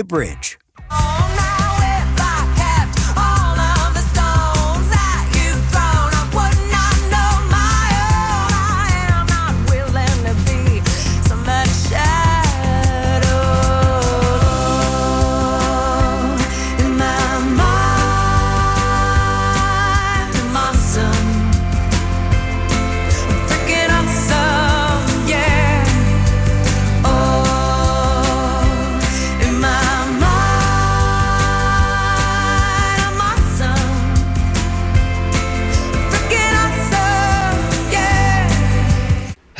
The Bridge.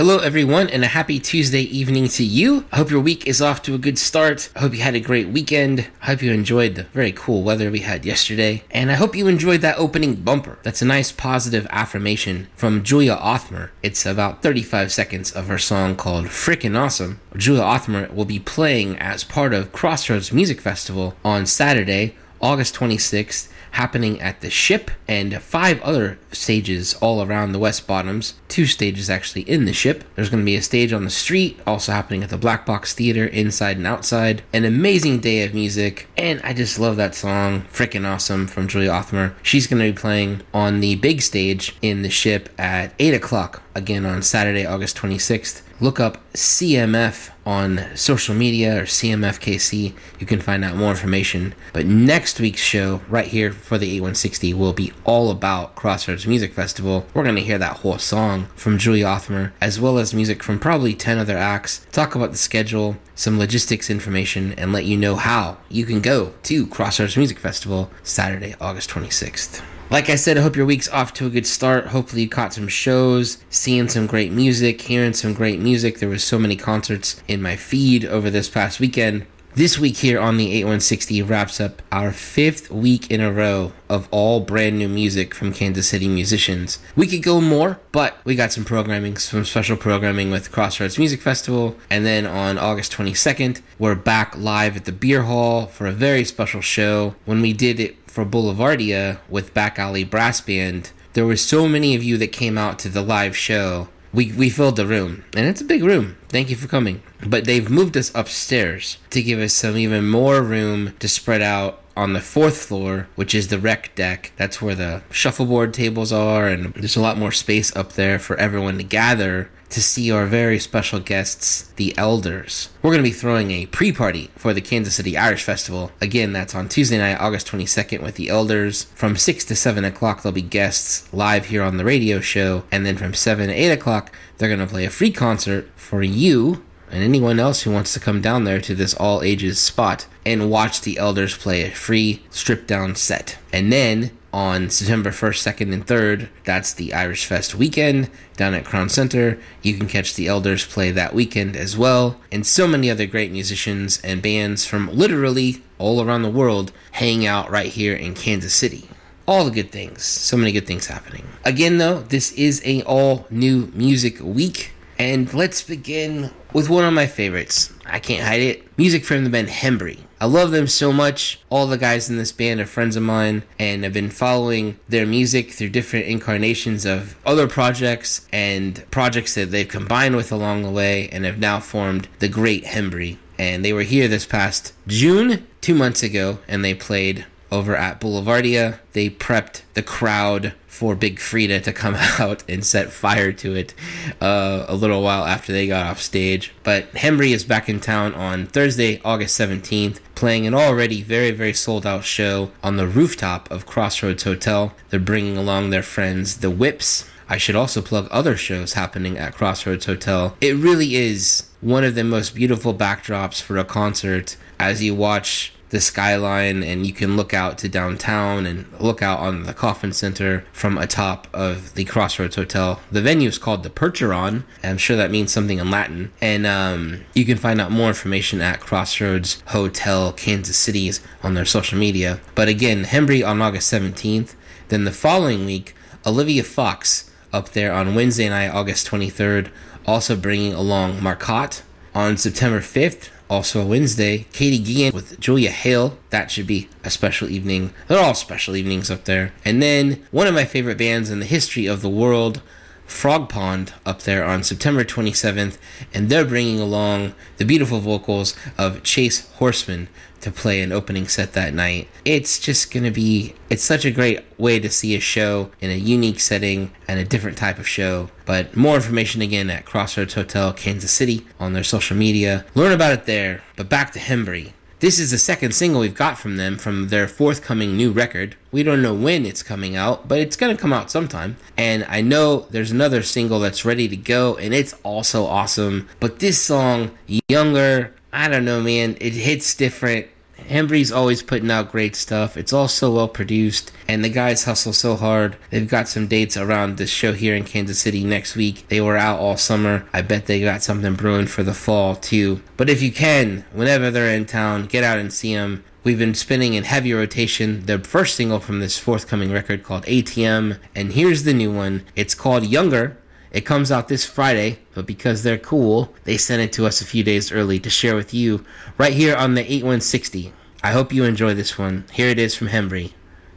Hello, everyone, and a happy Tuesday evening to you. I hope your week is off to a good start. I hope you had a great weekend. I hope you enjoyed the very cool weather we had yesterday. And I hope you enjoyed that opening bumper. That's a nice positive affirmation from Julia Othmer. It's about 35 seconds of her song called Frickin' Awesome. Julia Othmer will be playing as part of Crossroads Music Festival on Saturday, August 26th happening at the ship and five other stages all around the West Bottoms. Two stages actually in the ship. There's going to be a stage on the street, also happening at the Black Box Theater, inside and outside. An amazing day of music, and I just love that song. Freaking awesome from Julia Othmer. She's going to be playing on the big stage in the ship at 8 o'clock, again on Saturday, August 26th look up CMF on social media or CMFKC. You can find out more information. But next week's show, right here for the 8160, will be all about Crossroads Music Festival. We're going to hear that whole song from Julie Othmer, as well as music from probably 10 other acts, talk about the schedule, some logistics information, and let you know how you can go to Crossroads Music Festival Saturday, August 26th. Like I said, I hope your week's off to a good start. Hopefully, you caught some shows, seeing some great music, hearing some great music. There was so many concerts in my feed over this past weekend. This week here on the 8160 wraps up our fifth week in a row of all brand new music from Kansas City musicians. We could go more, but we got some programming, some special programming with Crossroads Music Festival. And then on August 22nd, we're back live at the Beer Hall for a very special show. When we did it for Boulevardia with Back Alley Brass Band, there were so many of you that came out to the live show. We, we filled the room, and it's a big room. Thank you for coming. But they've moved us upstairs to give us some even more room to spread out on the fourth floor, which is the rec deck. That's where the shuffleboard tables are, and there's a lot more space up there for everyone to gather to see our very special guests, the Elders. We're going to be throwing a pre party for the Kansas City Irish Festival. Again, that's on Tuesday night, August 22nd, with the Elders. From 6 to 7 o'clock, there'll be guests live here on the radio show. And then from 7 to 8 o'clock, they're going to play a free concert for you and anyone else who wants to come down there to this all ages spot and watch the Elders play a free stripped down set. And then on September 1st, 2nd, and 3rd. That's the Irish Fest weekend down at Crown Center. You can catch the Elders play that weekend as well, and so many other great musicians and bands from literally all around the world hang out right here in Kansas City. All the good things, so many good things happening. Again, though, this is a all new music week, and let's begin with one of my favorites. I can't hide it. Music from the band Hembree. I love them so much. All the guys in this band are friends of mine and I've been following their music through different incarnations of other projects and projects that they've combined with along the way and have now formed the Great Hembree. And they were here this past June, two months ago, and they played over at Boulevardia. They prepped the crowd for Big Freedia to come out and set fire to it uh, a little while after they got off stage. But Hembree is back in town on Thursday, August 17th, playing an already very, very sold out show on the rooftop of Crossroads Hotel. They're bringing along their friends, the Whips. I should also plug other shows happening at Crossroads Hotel. It really is one of the most beautiful backdrops for a concert as you watch the skyline and you can look out to downtown and look out on the Kauffman Center from atop of the crossroads hotel. The venue is called the percheron. I'm sure that means something in latin. And um, you can find out more information at crossroads hotel kansas city's on their social media. But again hembree on august 17th then the following week olivia fox up there on wednesday night august 23rd also bringing along marcotte. On september 5th also, Wednesday, Katie Guillen with Julia Hale. That should be a special evening. They're all special evenings up there. And then, one of my favorite bands in the history of the world, Frog Pond up there on September 27th, and they're bringing along the beautiful vocals of Chase Horseman to play an opening set that night. It's just going to be, it's such a great way to see a show in a unique setting and a different type of show. But more information again at Crossroads Hotel, Kansas City on their social media. Learn about it there. But back to Hembree. This is the second single we've got from them from their forthcoming new record. We don't know when it's coming out, but it's going to come out sometime. And I know there's another single that's ready to go, and it's also awesome. But this song, Younger, I don't know, man, it hits different. Hembree's always putting out great stuff. It's all so well produced, and the guys hustle so hard. They've got some dates around this show here in Kansas City next week. They were out all summer. I bet they got something brewing for the fall too. But if you can, whenever they're in town, get out and see them. We've been spinning in heavy rotation the first single from this forthcoming record called ATM, and here's the new one. It's called Younger it comes out this Friday, but because they're cool, they sent it to us a few days early to share with you right here on the 8160. I hope you enjoy this one. Here it is from Hembree,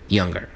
Younger.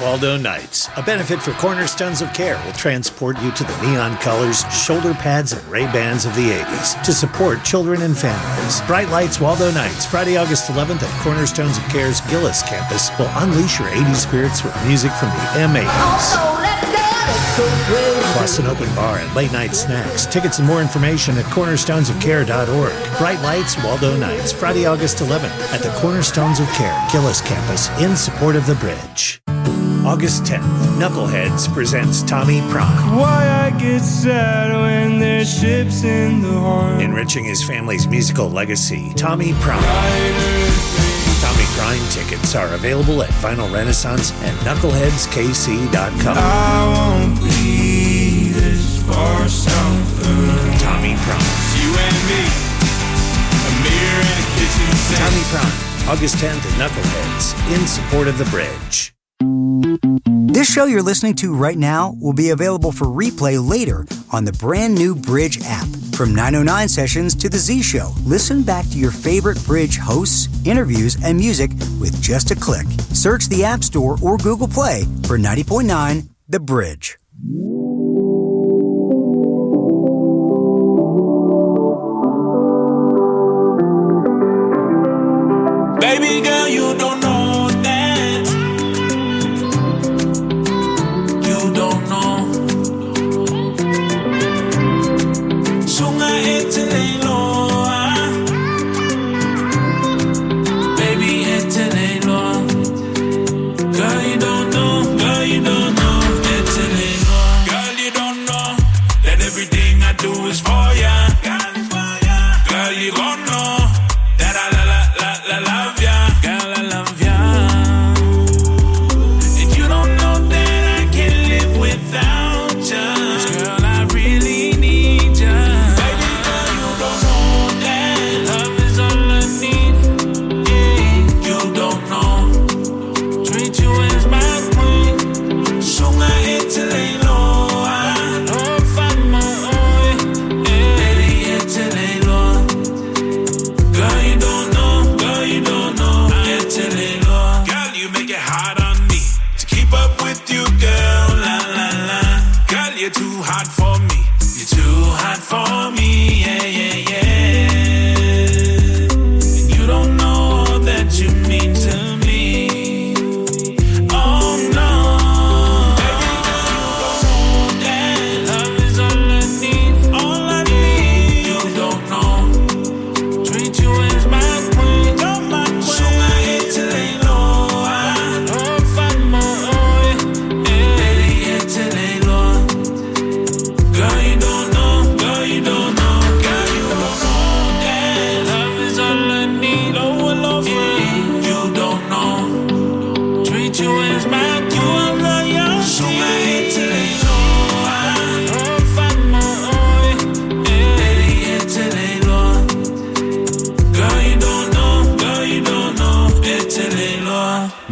Waldo Nights, a benefit for Cornerstones of Care, will transport you to the neon colors, shoulder pads, and Ray Bans of the 80s to support children and families. Bright Lights Waldo Nights, Friday, August 11th at Cornerstones of Care's Gillis campus, will unleash your 80s spirits with music from the M80s. Plus an open bar and late night snacks. Tickets and more information at cornerstonesofcare.org. Bright Lights, Waldo Nights, Friday, August 11th at the Cornerstones of Care, Gillis campus, in support of the bridge. August 10th, Knuckleheads presents Tommy Prine. Why I get sad when there's ships in the harbor. Enriching his family's musical legacy, Tommy Prine. Tommy Prine tickets are available at Vinyl Renaissance and knuckleheadskc.com. I won't be this far south. Tommy Prine. You and me, a mirror and a kitchen sink. Tommy Prine, August 10th at Knuckleheads, in support of the bridge. This show you're listening to right now will be available for replay later on the brand new Bridge app. From 909 sessions to The Z Show, listen back to your favorite Bridge hosts, interviews, and music with just a click. Search the App Store or Google Play for 90.9 The Bridge.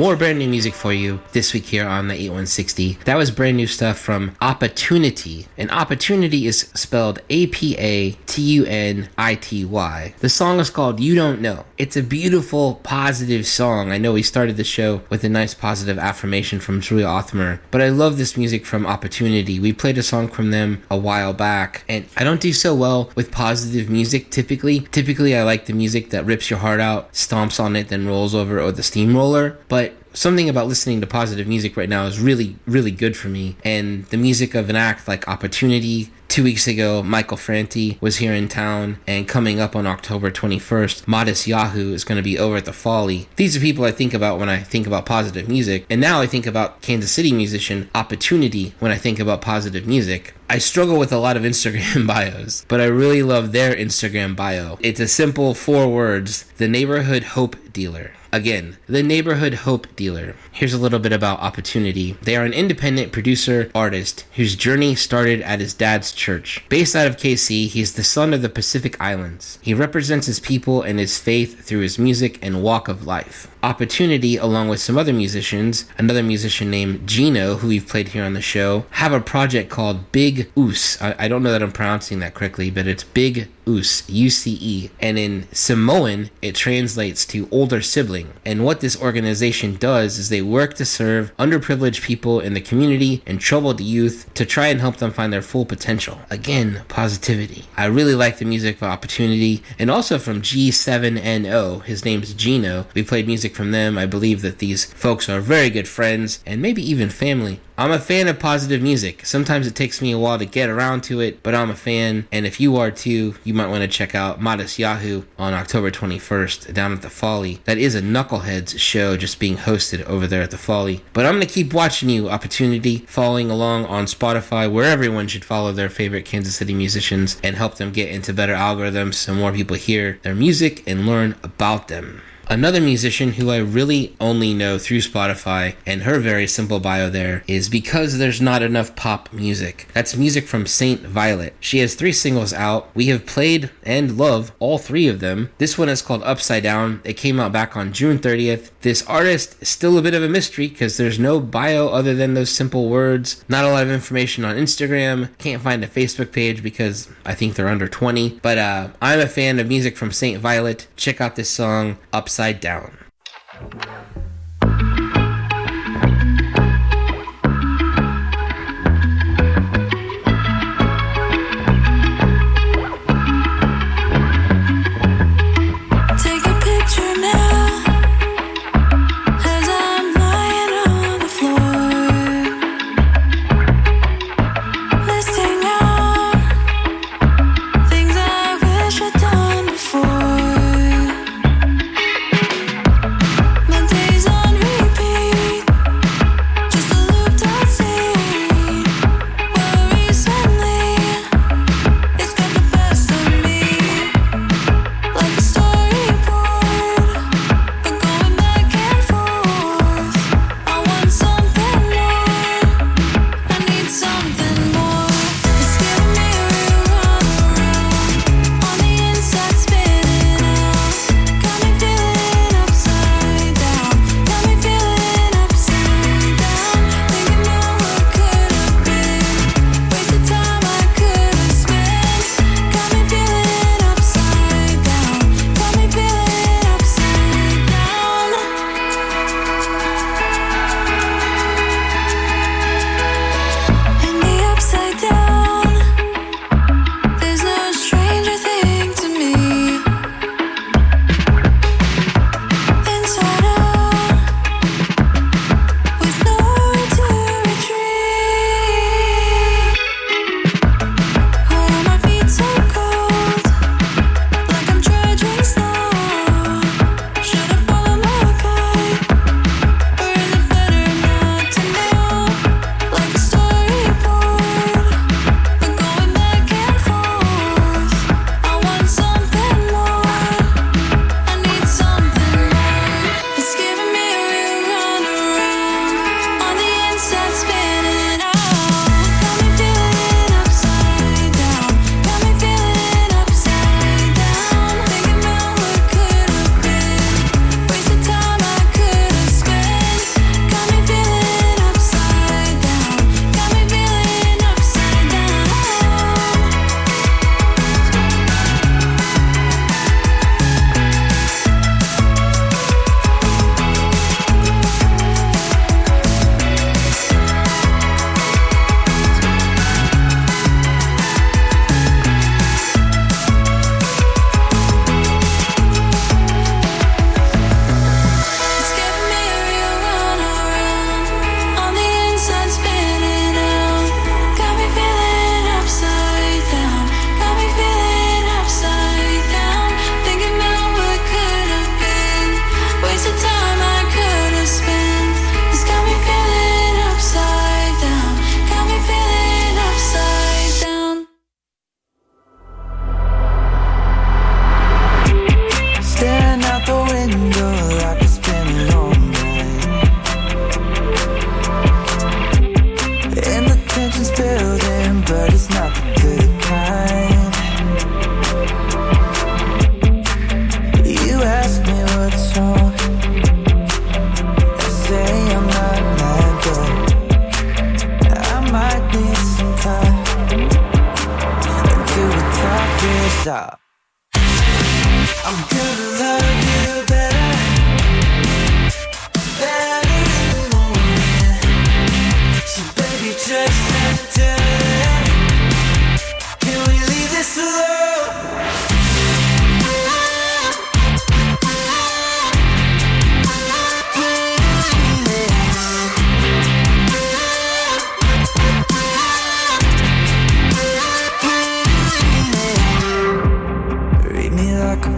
More brand new music for you this week here on the 8160. That was brand new stuff from Apatunity. And Apatunity is spelled A P A T U N I T Y. The song is called You Don't Know. It's a beautiful, positive song. I know we started the show with a nice positive affirmation from Julia Othmer, but I love this music from Apatunity. We played a song from them a while back, and I don't do so well with positive music typically. Typically, I like the music that rips your heart out, stomps on it, then rolls over, or the steamroller. But something about listening to positive music right now is really, really good for me. And the music of an act like Apatunity, Two weeks ago, Michael Franti was here in town, and coming up on October 21st, Matisyahu is going to be over at the Folly. These are people I think about when I think about positive music, and now I think about Kansas City musician Apatunity when I think about positive music. I struggle with a lot of Instagram bios, but I really love their Instagram bio. It's a simple four words the neighborhood hope dealer. Again, the neighborhood hope dealer. Here's a little bit about Apatunity. They are an independent producer artist whose journey started at his dad's church. Based out of KC, he's the son of the Pacific Islands. He represents his people and his faith through his music and walk of life. Apatunity, along with some other musicians, another musician named Gino, who we've played here on the show, have a project called Big Oos. I, I don't know that I'm pronouncing that correctly, but it's Big Uce, U C E. And in Samoan, it translates to older sibling. And what this organization does is they work to serve underprivileged people in the community and troubled youth to try and help them find their full potential. Again, positivity. I really like the music of Apatunity and also from G7NO. His name's Gino. We played music from them. I believe that these folks are very good friends and maybe even family. I'm a fan of positive music. Sometimes it takes me a while to get around to it, but I'm a fan. And if you are too, you might want to check out Matisyahu on October 21st down at the Folly. That is a Knuckleheads show just being hosted over there at the Folly. But I'm going to keep watching you, Apatunity, following along on Spotify, where everyone should follow their favorite Kansas City musicians and help them get into better algorithms so more people hear their music and learn about them. Another musician who I really only know through Spotify and her very simple bio there is Because There's Not Enough Pop Music. That's music from Saint Violet. She has three singles out. We have played and love all three of them. This one is called Upside Down. It came out back on June 30th. This artist is still a bit of a mystery because there's no bio other than those simple words. Not a lot of information on Instagram. Can't find a Facebook page because I think they're under 20. But uh, I'm a fan of music from Saint Violet. Check out this song, Upside upside down.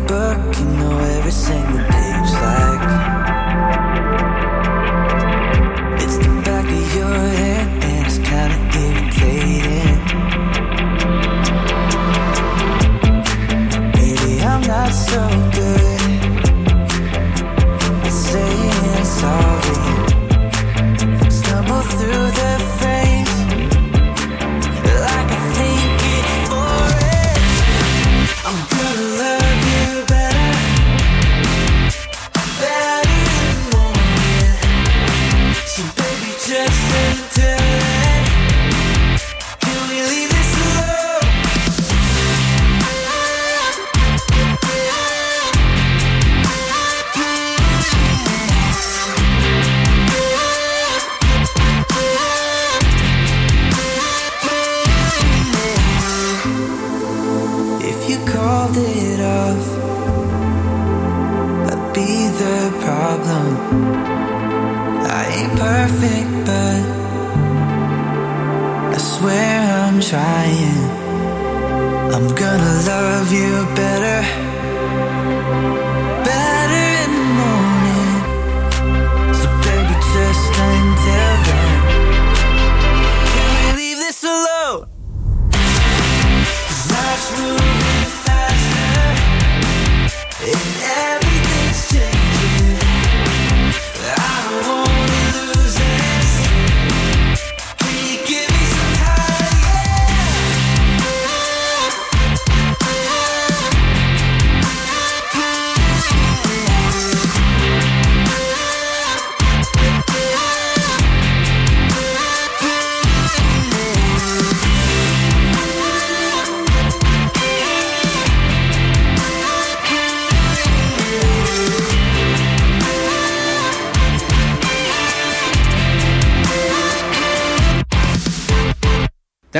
but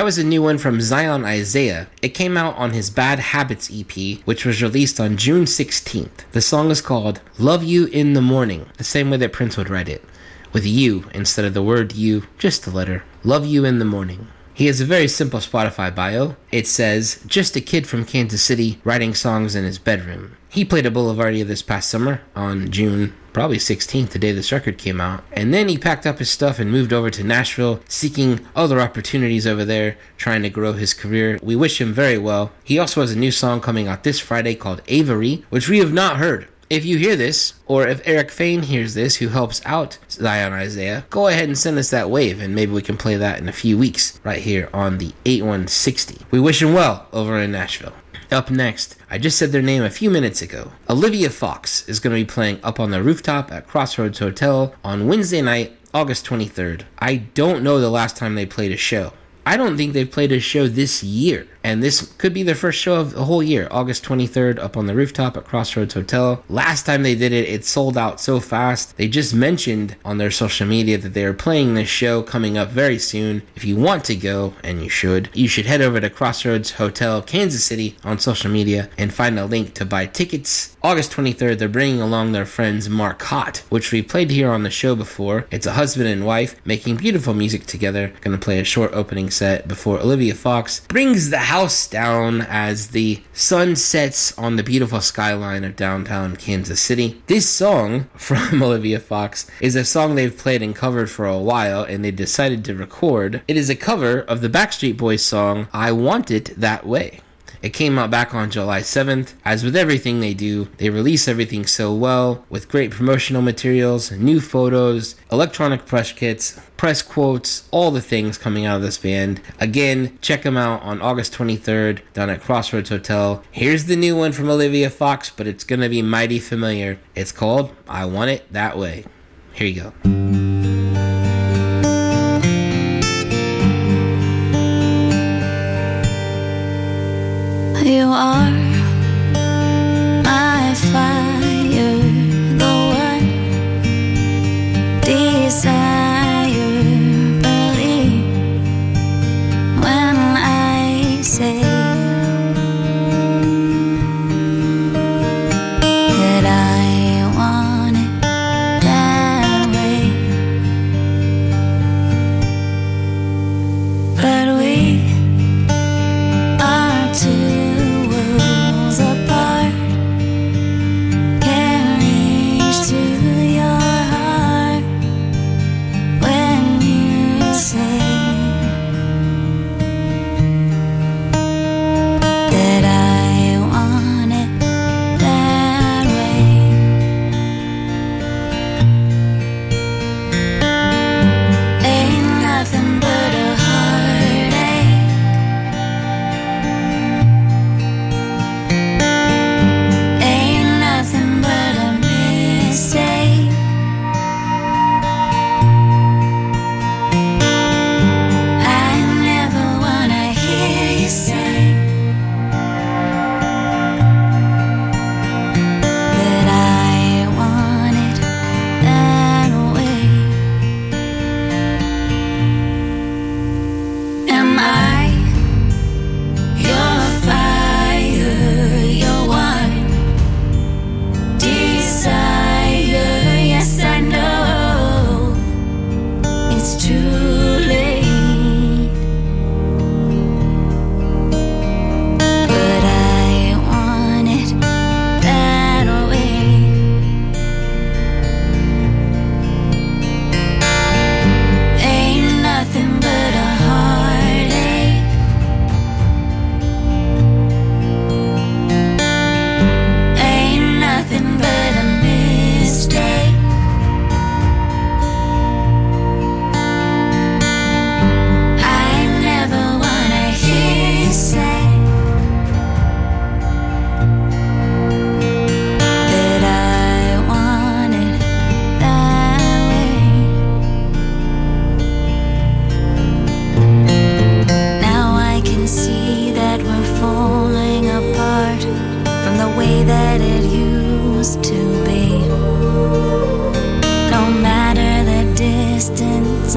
was a new one from Zion Isaiah. It came out on his Bad Habits EP, which was released on June 16th. The song is called Love You in the Morning, the same way that Prince would write it, with you instead of the word you, just the letter. Love You in the Morning. He has a very simple Spotify bio. It says, just a kid from Kansas City writing songs in his bedroom. He played at Boulevardia this past summer on June probably 16th, the day this record came out. And then he packed up his stuff and moved over to Nashville, seeking other opportunities over there, trying to grow his career. We wish him very well. He also has a new song coming out this Friday called Avery, which we have not heard. If you hear this, or if Eric Fain hears this, who helps out Zion Isaiah, go ahead and send us that wave, and maybe we can play that in a few weeks right here on the 8160. We wish him well over in Nashville. Up next, I just said their name a few minutes ago. Olivia Fox is going to be playing up on the rooftop at Crossroads Hotel on Wednesday night, August 23rd. I don't know the last time they played a show. I don't think they've played a show this year. And this could be their first show of the whole year, August 23rd, up on the rooftop at Crossroads Hotel. Last time they did it, it sold out so fast. They just mentioned on their social media that they are playing this show coming up very soon. If you want to go, and you should, you should head over to Crossroads Hotel, Kansas City on social media and find a link to buy tickets. August 23rd, they're bringing along their friends Mark Marcotte, which we played here on the show before. It's a husband and wife making beautiful music together. Gonna play a short opening set before Olivia Fox brings the house down as the sun sets on the beautiful skyline of downtown Kansas City. This song from Olivia Fox is a song they've played and covered for a while and they decided to record. It is a cover of the Backstreet Boys song I Want It That Way. It came out back on July 7th. As with everything they do, they release everything so well with great promotional materials, new photos, electronic press kits, press quotes, all the things coming out of this band. Again, check them out on August 23rd down at Crossroads Hotel. Here's the new one from Olivia Fox, but it's going to be mighty familiar. It's called I Want It That Way. Here you go. You are my fire, the one desire. Believe when I say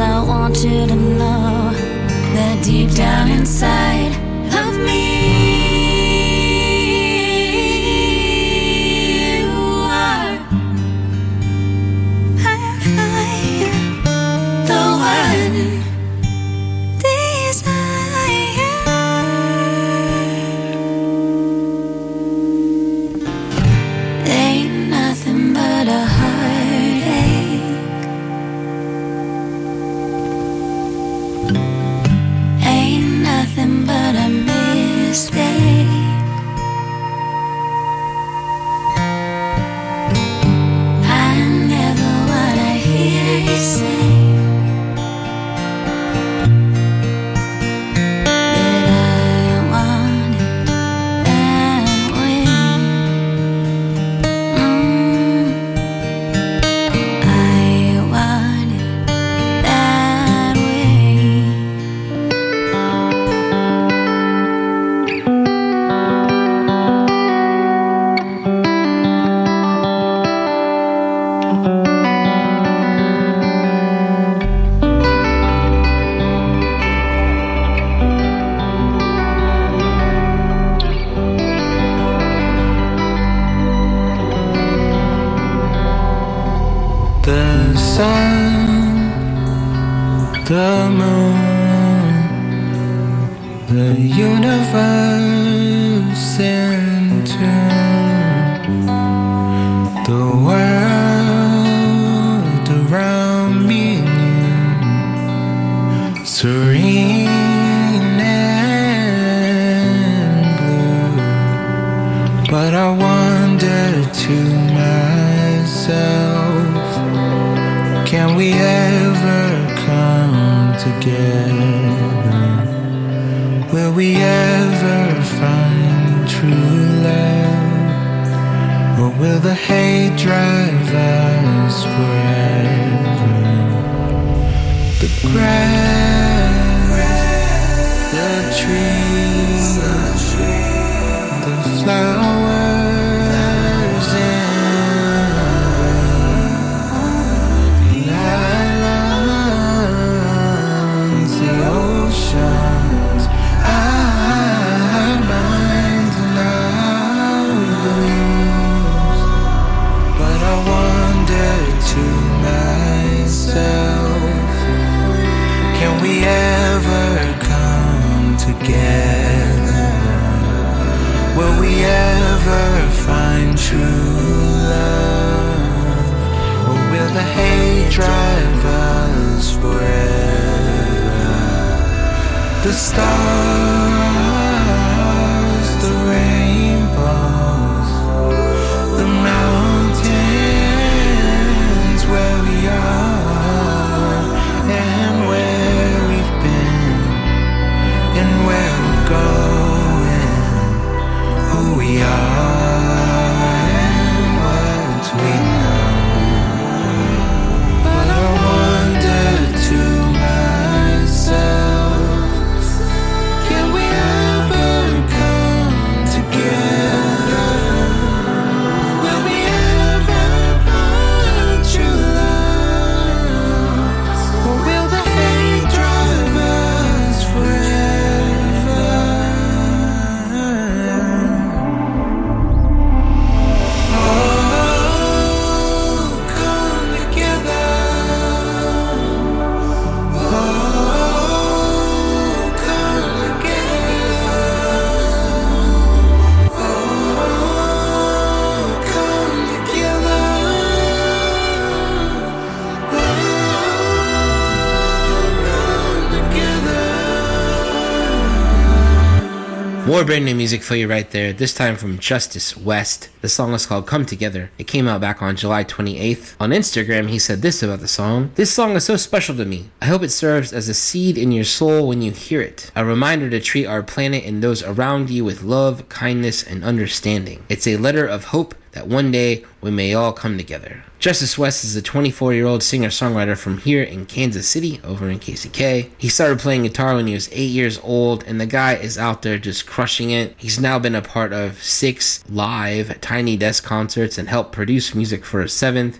I want you to know that deep down inside serene and blue. But I wonder to myself. Can we ever come together? Will we ever find true love? Or will the hate drive us forever? The grass, drive us forever? The stars, More brand new music for you right there, this time from Justus West. The song is called Come Together. It came out back on July 28th. On Instagram, he said this about the song This song is so special to me. I hope it serves as a seed in your soul when you hear it, a reminder to treat our planet and those around you with love, kindness, and understanding. It's a letter of hope that one day we may all come together. Justus West is a 24 year old singer songwriter from here in Kansas City, over in KCK. He started playing guitar when he was 8 years old, and the guy is out there just crushing it. He's now been a part of six live Tiny Desk concerts and helped produce music for a seventh.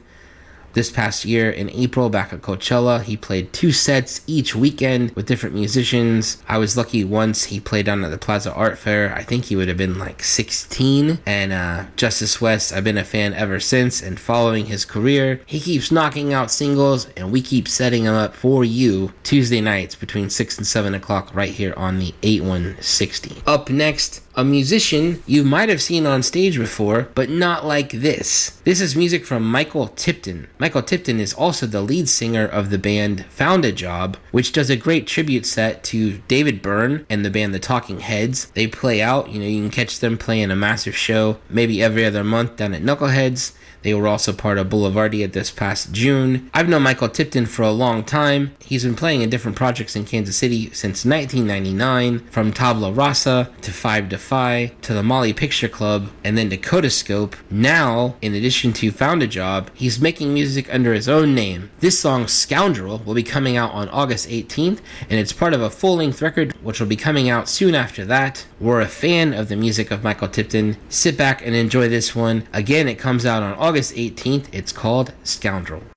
This past year in April, back at Coachella, he played two sets each weekend with different musicians. I was lucky once he played down at the Plaza Art Fair. I think he would have been like 16. And uh, Justus West, I've been a fan ever since and following his career. He keeps knocking out singles, and we keep setting him up for you Tuesday nights between 6 and 7 o'clock right here on the 8160. Up next, a musician you might have seen on stage before, but not like this. This is music from Michael Tipton. Michael Tipton is also the lead singer of the band Found a Job, which does a great tribute set to David Byrne and the band The Talking Heads. They play out, you know, you can catch them playing a massive show maybe every other month down at Knuckleheads. They were also part of Boulevardia this past June. I've known Michael Tipton for a long time. He's been playing in different projects in Kansas City since 1999, from Tabla Rasa to Five Fi to the Molly Picture Club and then to Codoscope. Now, in addition to Found a Job, he's making music under his own name. This song, Scoundrel, will be coming out on August 18th, and it's part of a full length record which will be coming out soon after that. We're a fan of the music of Michael Tipton. Sit back and enjoy this one. Again, it comes out on August 18th. It's called Scoundrel.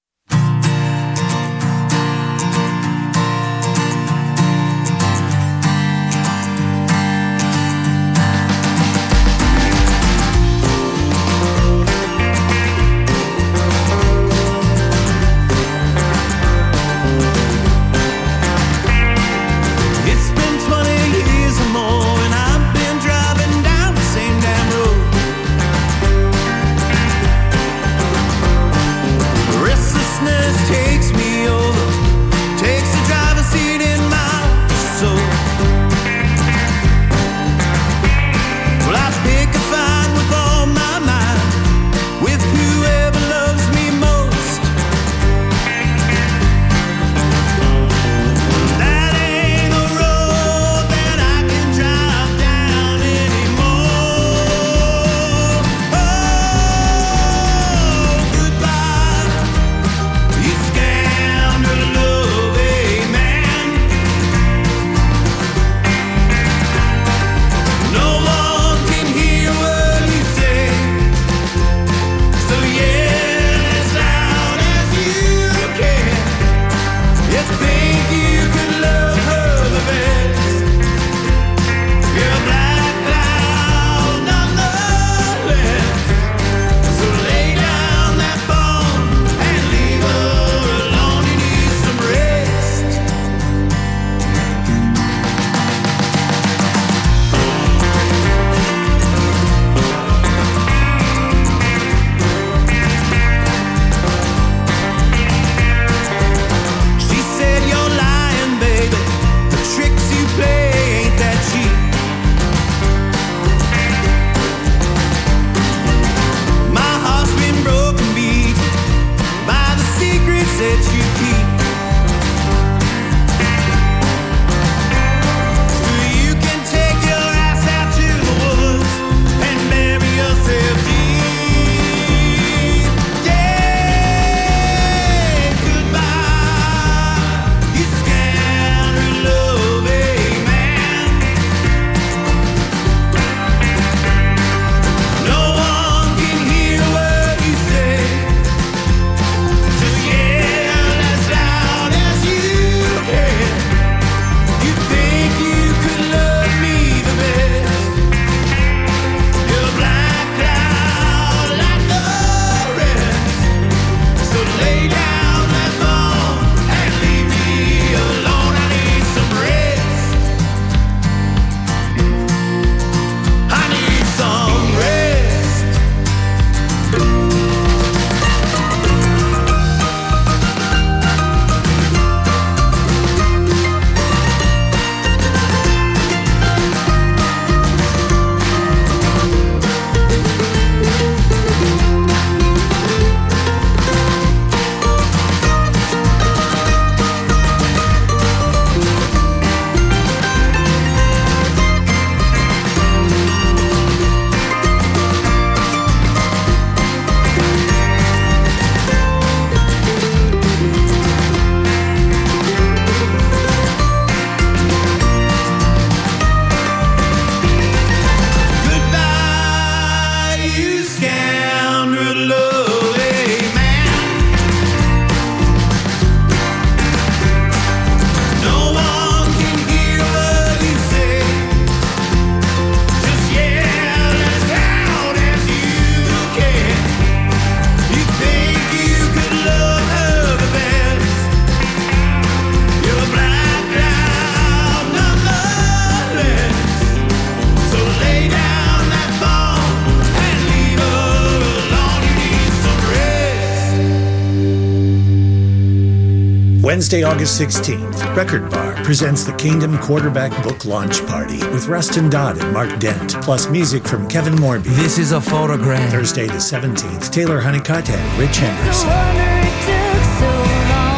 Wednesday, August 16th, Record Bar presents the Kingdom Quarterback Book Launch Party with Rustin Dodd and Mark Dent, plus music from Kevin Morby. This is a photograph. Thursday the 17th, Taylor Honeycutt and Rich Henderson.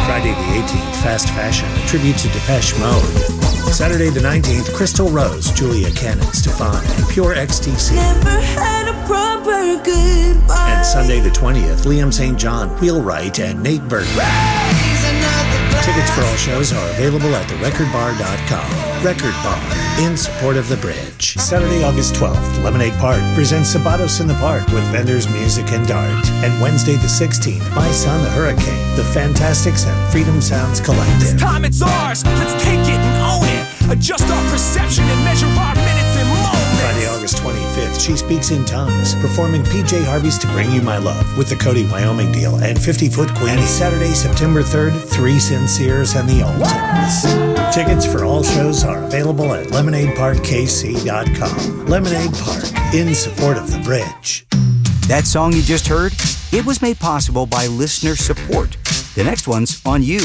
Friday the 18th, Fast Fashion, a tribute to Depeche Mode. Saturday the 19th, Crystal Rose, Julia Cannon, Stefan, and Pure XTC. Never had a proper goodbye. And Sunday the 20th, Liam St. John, Wheelwright, and Nate Bergman. Tickets for all shows are available at therecordbar.com. Record Bar, in support of the bridge. Saturday, August 12th, Lemonade Park presents Sabatos in the Park with vendors, music, and art. And Wednesday the 16th, My Son the Hurricane, the Fantastics and Freedom Sounds Collective. This Time it's ours. Let's take it and own it. Adjust our perception and measure our. Friday, August 25th, She Speaks in Tongues, performing PJ Harvey's To Bring You My Love with the Cody Wyoming deal and 50 Foot Queen. And Saturday, September 3rd, Three Sinceres and the Ultims. Tickets for all shows are available at lemonadeparkkc.com. Lemonade Park, in support of the bridge. That song you just heard, it was made possible by listener support. The next one's on you.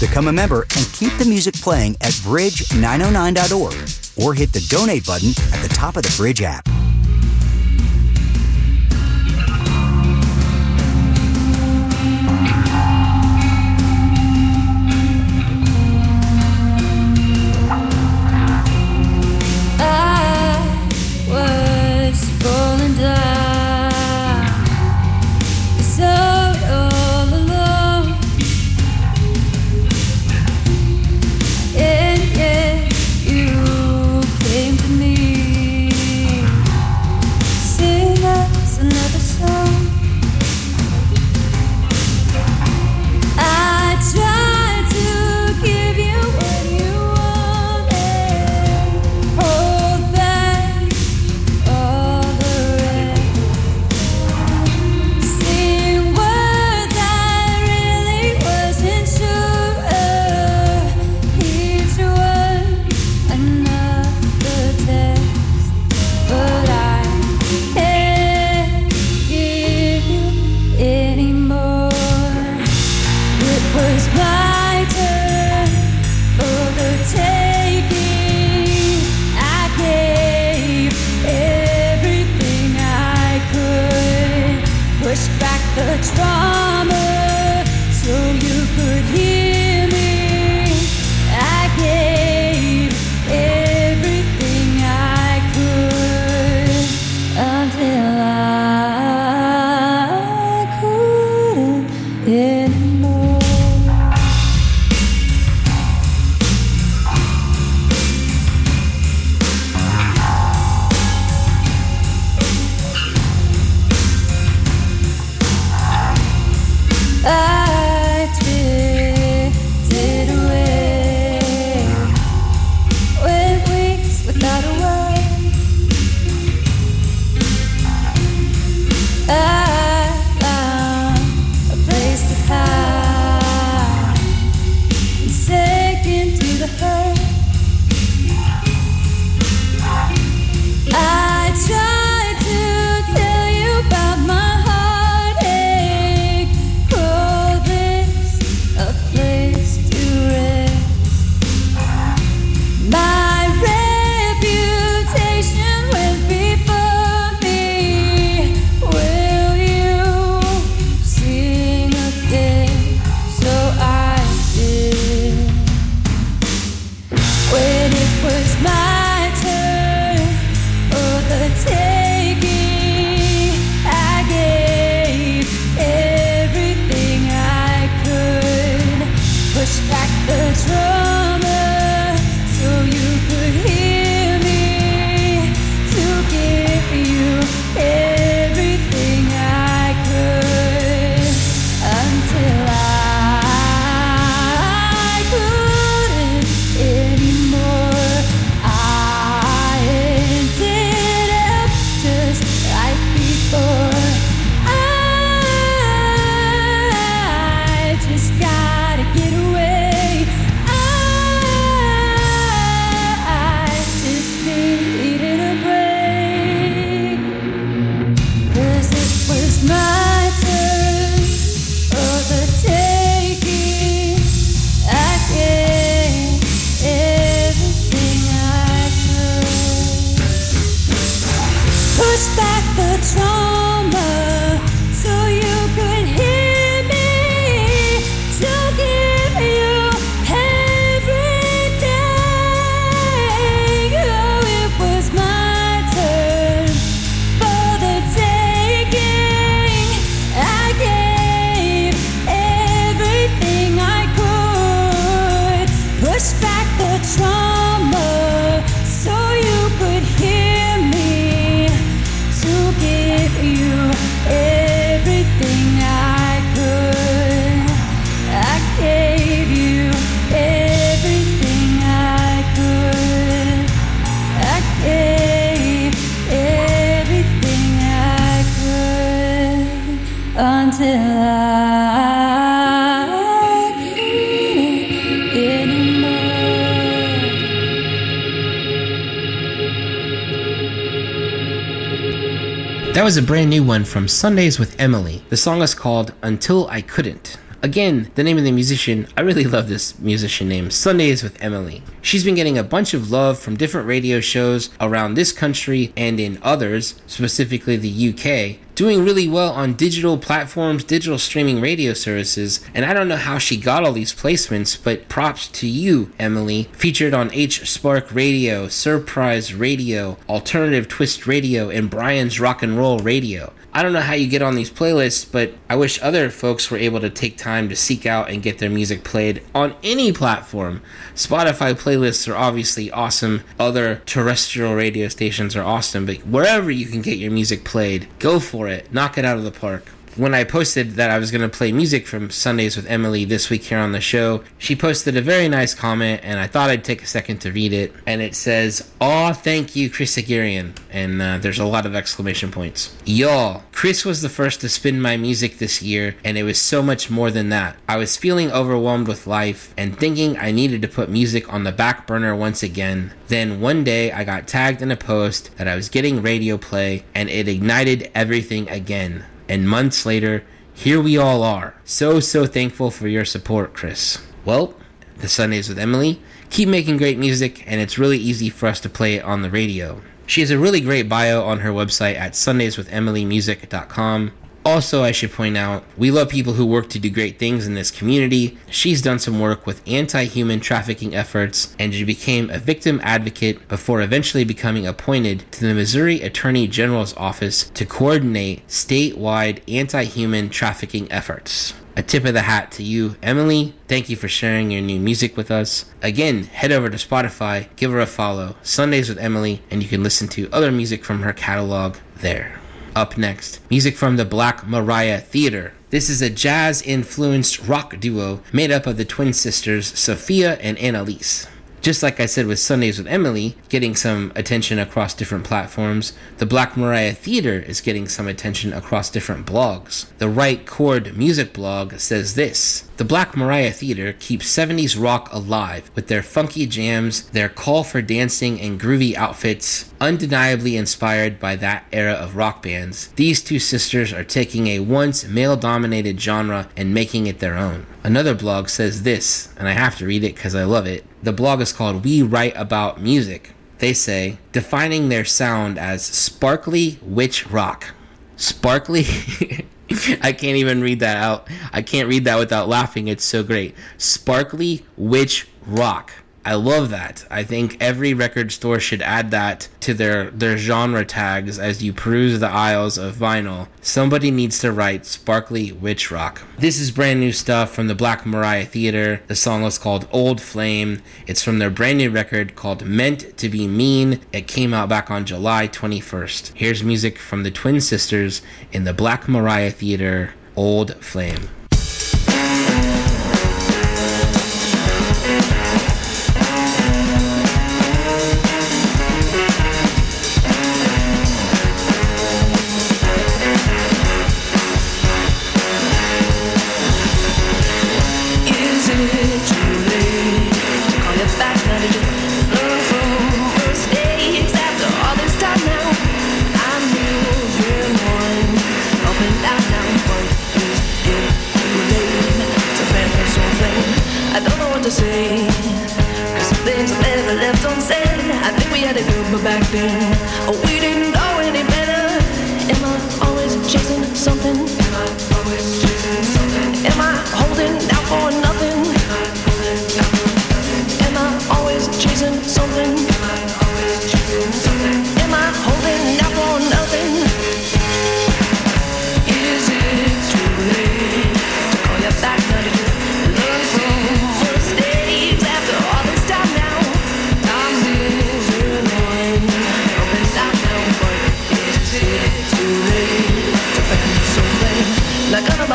Become a member and keep the music playing at bridge909.org or hit the donate button at the top of the Bridge app. That was a brand new one from Sundays with Emily. The song is called Until I Couldn't. Again, the name of the musician, I really love this musician name, Sundays with Emily. She's been getting a bunch of love from different radio shows around this country and in others, specifically the UK, doing really well on digital platforms, digital streaming radio services, and I don't know how she got all these placements, but props to you, Emily. Featured on H Spark Radio, Surprise Radio, Alternative Twist Radio, and Brian's Rock and Roll Radio. I don't know how you get on these playlists, but I wish other folks were able to take time to seek out and get their music played on any platform. Spotify playlists are obviously awesome. Other terrestrial radio stations are awesome, but wherever you can get your music played, go for it. Knock it out of the park when I posted that I was going to play music from Sundays with Emily this week here on the show, she posted a very nice comment, and I thought I'd take a second to read it. And it says, Aw, thank you, Chris Haghirian. And uh, there's a lot of exclamation points. Y'all, Chris was the first to spin my music this year, and it was so much more than that. I was feeling overwhelmed with life and thinking I needed to put music on the back burner once again. Then one day I got tagged in a post that I was getting radio play, and it ignited everything again and months later, here we all are. So, so thankful for your support, Chris. Well, the Sundays with Emily, keep making great music, and it's really easy for us to play it on the radio. She has a really great bio on her website at sundayswithemilymusic.com. Also, I should point out, we love people who work to do great things in this community. She's done some work with anti human trafficking efforts, and she became a victim advocate before eventually becoming appointed to the Missouri Attorney General's office to coordinate statewide anti human trafficking efforts. A tip of the hat to you, Emily. Thank you for sharing your new music with us. Again, head over to Spotify, give her a follow, Sundays with Emily, and you can listen to other music from her catalog there. Up next, music from the Black Mariah Theater. This is a jazz influenced rock duo made up of the twin sisters Sophia and Annalise. Just like I said with Sundays with Emily, getting some attention across different platforms, the Black Mariah Theater is getting some attention across different blogs. The Right Chord Music blog says this The Black Mariah Theater keeps 70s rock alive with their funky jams, their call for dancing and groovy outfits, undeniably inspired by that era of rock bands. These two sisters are taking a once male dominated genre and making it their own. Another blog says this, and I have to read it because I love it. The blog is called We Write About Music. They say, defining their sound as sparkly witch rock. Sparkly? I can't even read that out. I can't read that without laughing. It's so great. Sparkly witch rock. I love that. I think every record store should add that to their their genre tags as you peruse the aisles of vinyl. Somebody needs to write sparkly witch rock. This is brand new stuff from the Black Mariah Theater. The song is called Old Flame. It's from their brand new record called Meant to Be Mean. It came out back on July 21st. Here's music from the twin sisters in the Black Mariah Theater, Old Flame.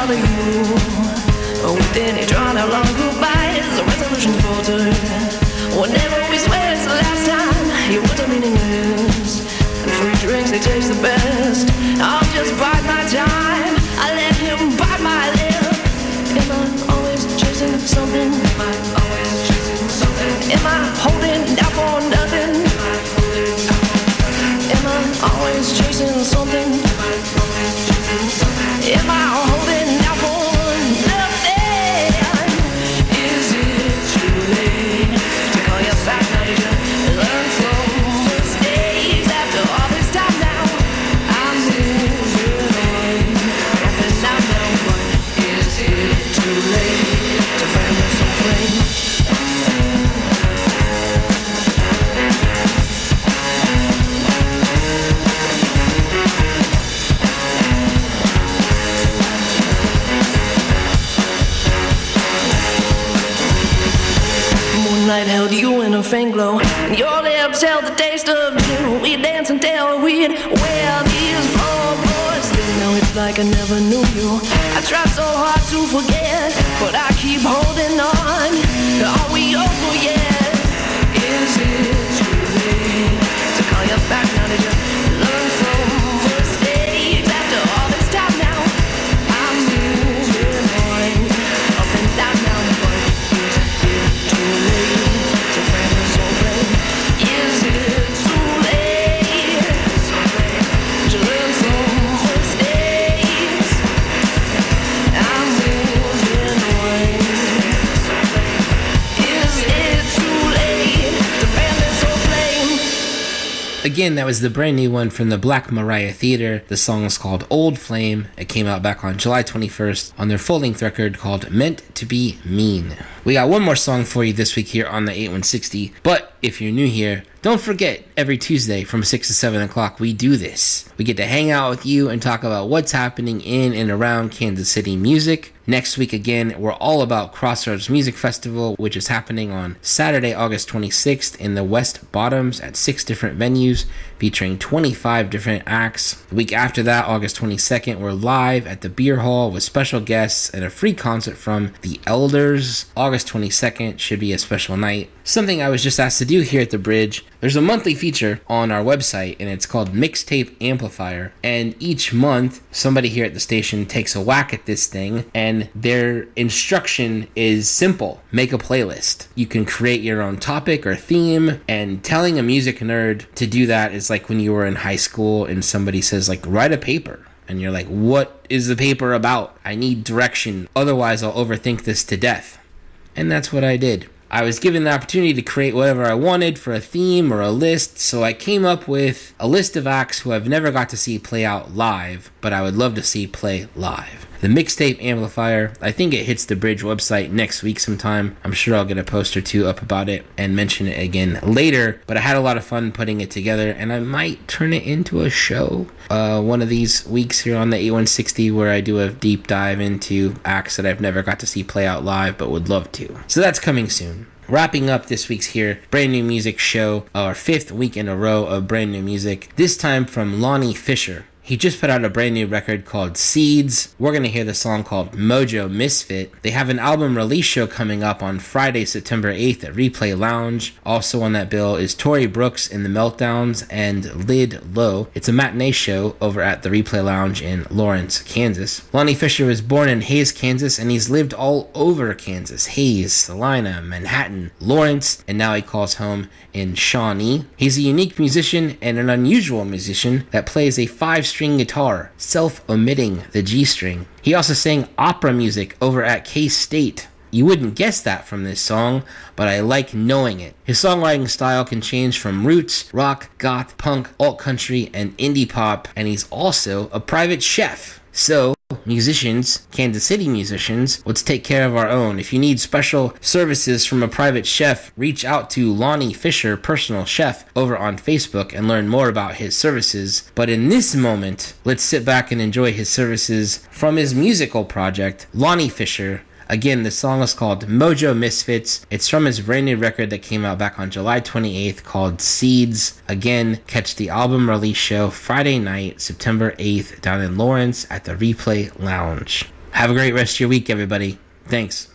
telling you. Again, that was the brand new one from the Black Mariah Theater. The song is called Old Flame. It came out back on July 21st on their full length record called Meant to Be Mean. We got one more song for you this week here on the 8160, but if you're new here, don't forget every Tuesday from 6 to 7 o'clock we do this. We get to hang out with you and talk about what's happening in and around Kansas City music. Next week, again, we're all about Crossroads Music Festival, which is happening on Saturday, August 26th in the West Bottoms at six different venues, featuring 25 different acts. The week after that, August 22nd, we're live at the Beer Hall with special guests and a free concert from The Elders. August 22nd should be a special night. Something I was just asked to do here at the bridge. There's a monthly feature on our website, and it's called Mixtape Amplifier. And each month, somebody here at the station takes a whack at this thing, and their instruction is simple make a playlist. You can create your own topic or theme, and telling a music nerd to do that is like when you were in high school and somebody says, like, write a paper. And you're like, what is the paper about? I need direction. Otherwise, I'll overthink this to death. And that's what I did. I was given the opportunity to create whatever I wanted for a theme or a list, so I came up with a list of acts who I've never got to see play out live, but I would love to see play live. The mixtape amplifier, I think it hits the Bridge website next week sometime. I'm sure I'll get a post or two up about it and mention it again later, but I had a lot of fun putting it together and I might turn it into a show uh, one of these weeks here on the 8160 where I do a deep dive into acts that I've never got to see play out live but would love to. So that's coming soon. Wrapping up this week's here brand new music show, our fifth week in a row of brand new music. This time from Lonnie Fisher. He just put out a brand new record called Seeds. We're going to hear the song called Mojo Misfit. They have an album release show coming up on Friday, September 8th at Replay Lounge. Also on that bill is Tori Brooks in the Meltdowns and Lid Low. It's a matinee show over at the Replay Lounge in Lawrence, Kansas. Lonnie Fisher was born in Hays, Kansas, and he's lived all over Kansas Hays, Salina, Manhattan, Lawrence, and now he calls home in Shawnee. He's a unique musician and an unusual musician that plays a five string guitar, self omitting the G string. He also sang opera music over at K State. You wouldn't guess that from this song, but I like knowing it. His songwriting style can change from roots, rock, goth, punk, alt country, and indie pop, and he's also a private chef. So, musicians, Kansas City musicians, let's take care of our own. If you need special services from a private chef, reach out to Lonnie Fisher, personal chef, over on Facebook and learn more about his services. But in this moment, let's sit back and enjoy his services from his musical project, Lonnie Fisher. Again, the song is called Mojo Misfits. It's from his brand new record that came out back on July 28th called Seeds. Again, catch the album release show Friday night, September 8th, down in Lawrence at the Replay Lounge. Have a great rest of your week, everybody. Thanks.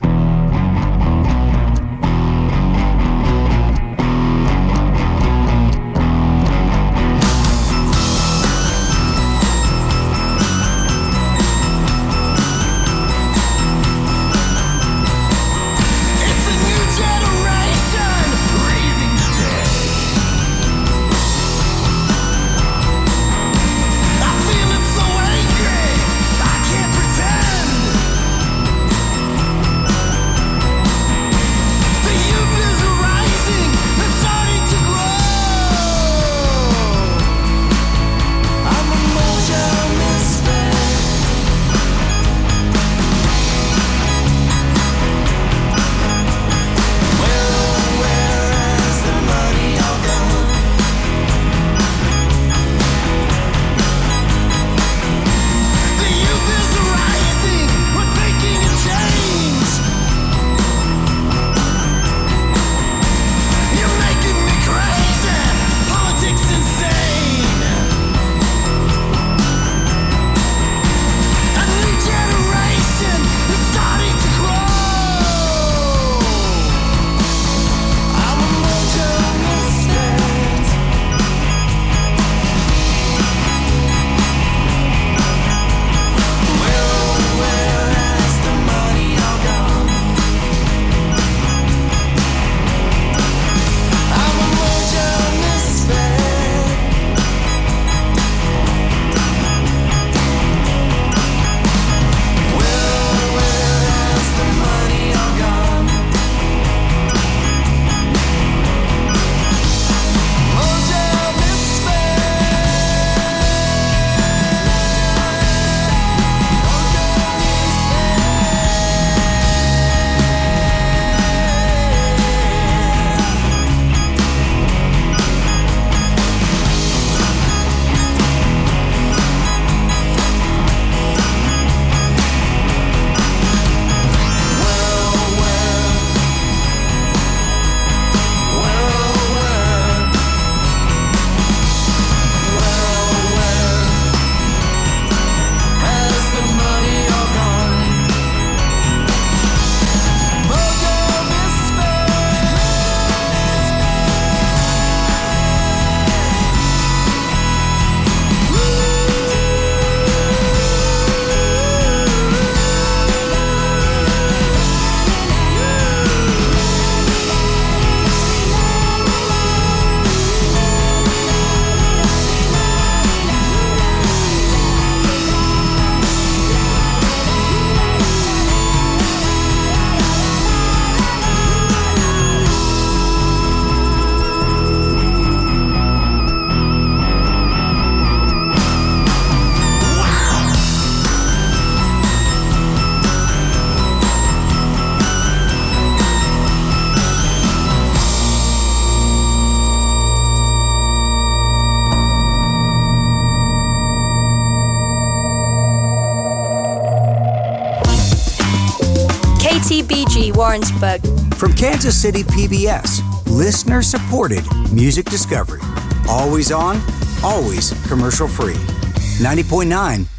Kansas City PBS, listener supported music discovery. Always on, always commercial free. 90.9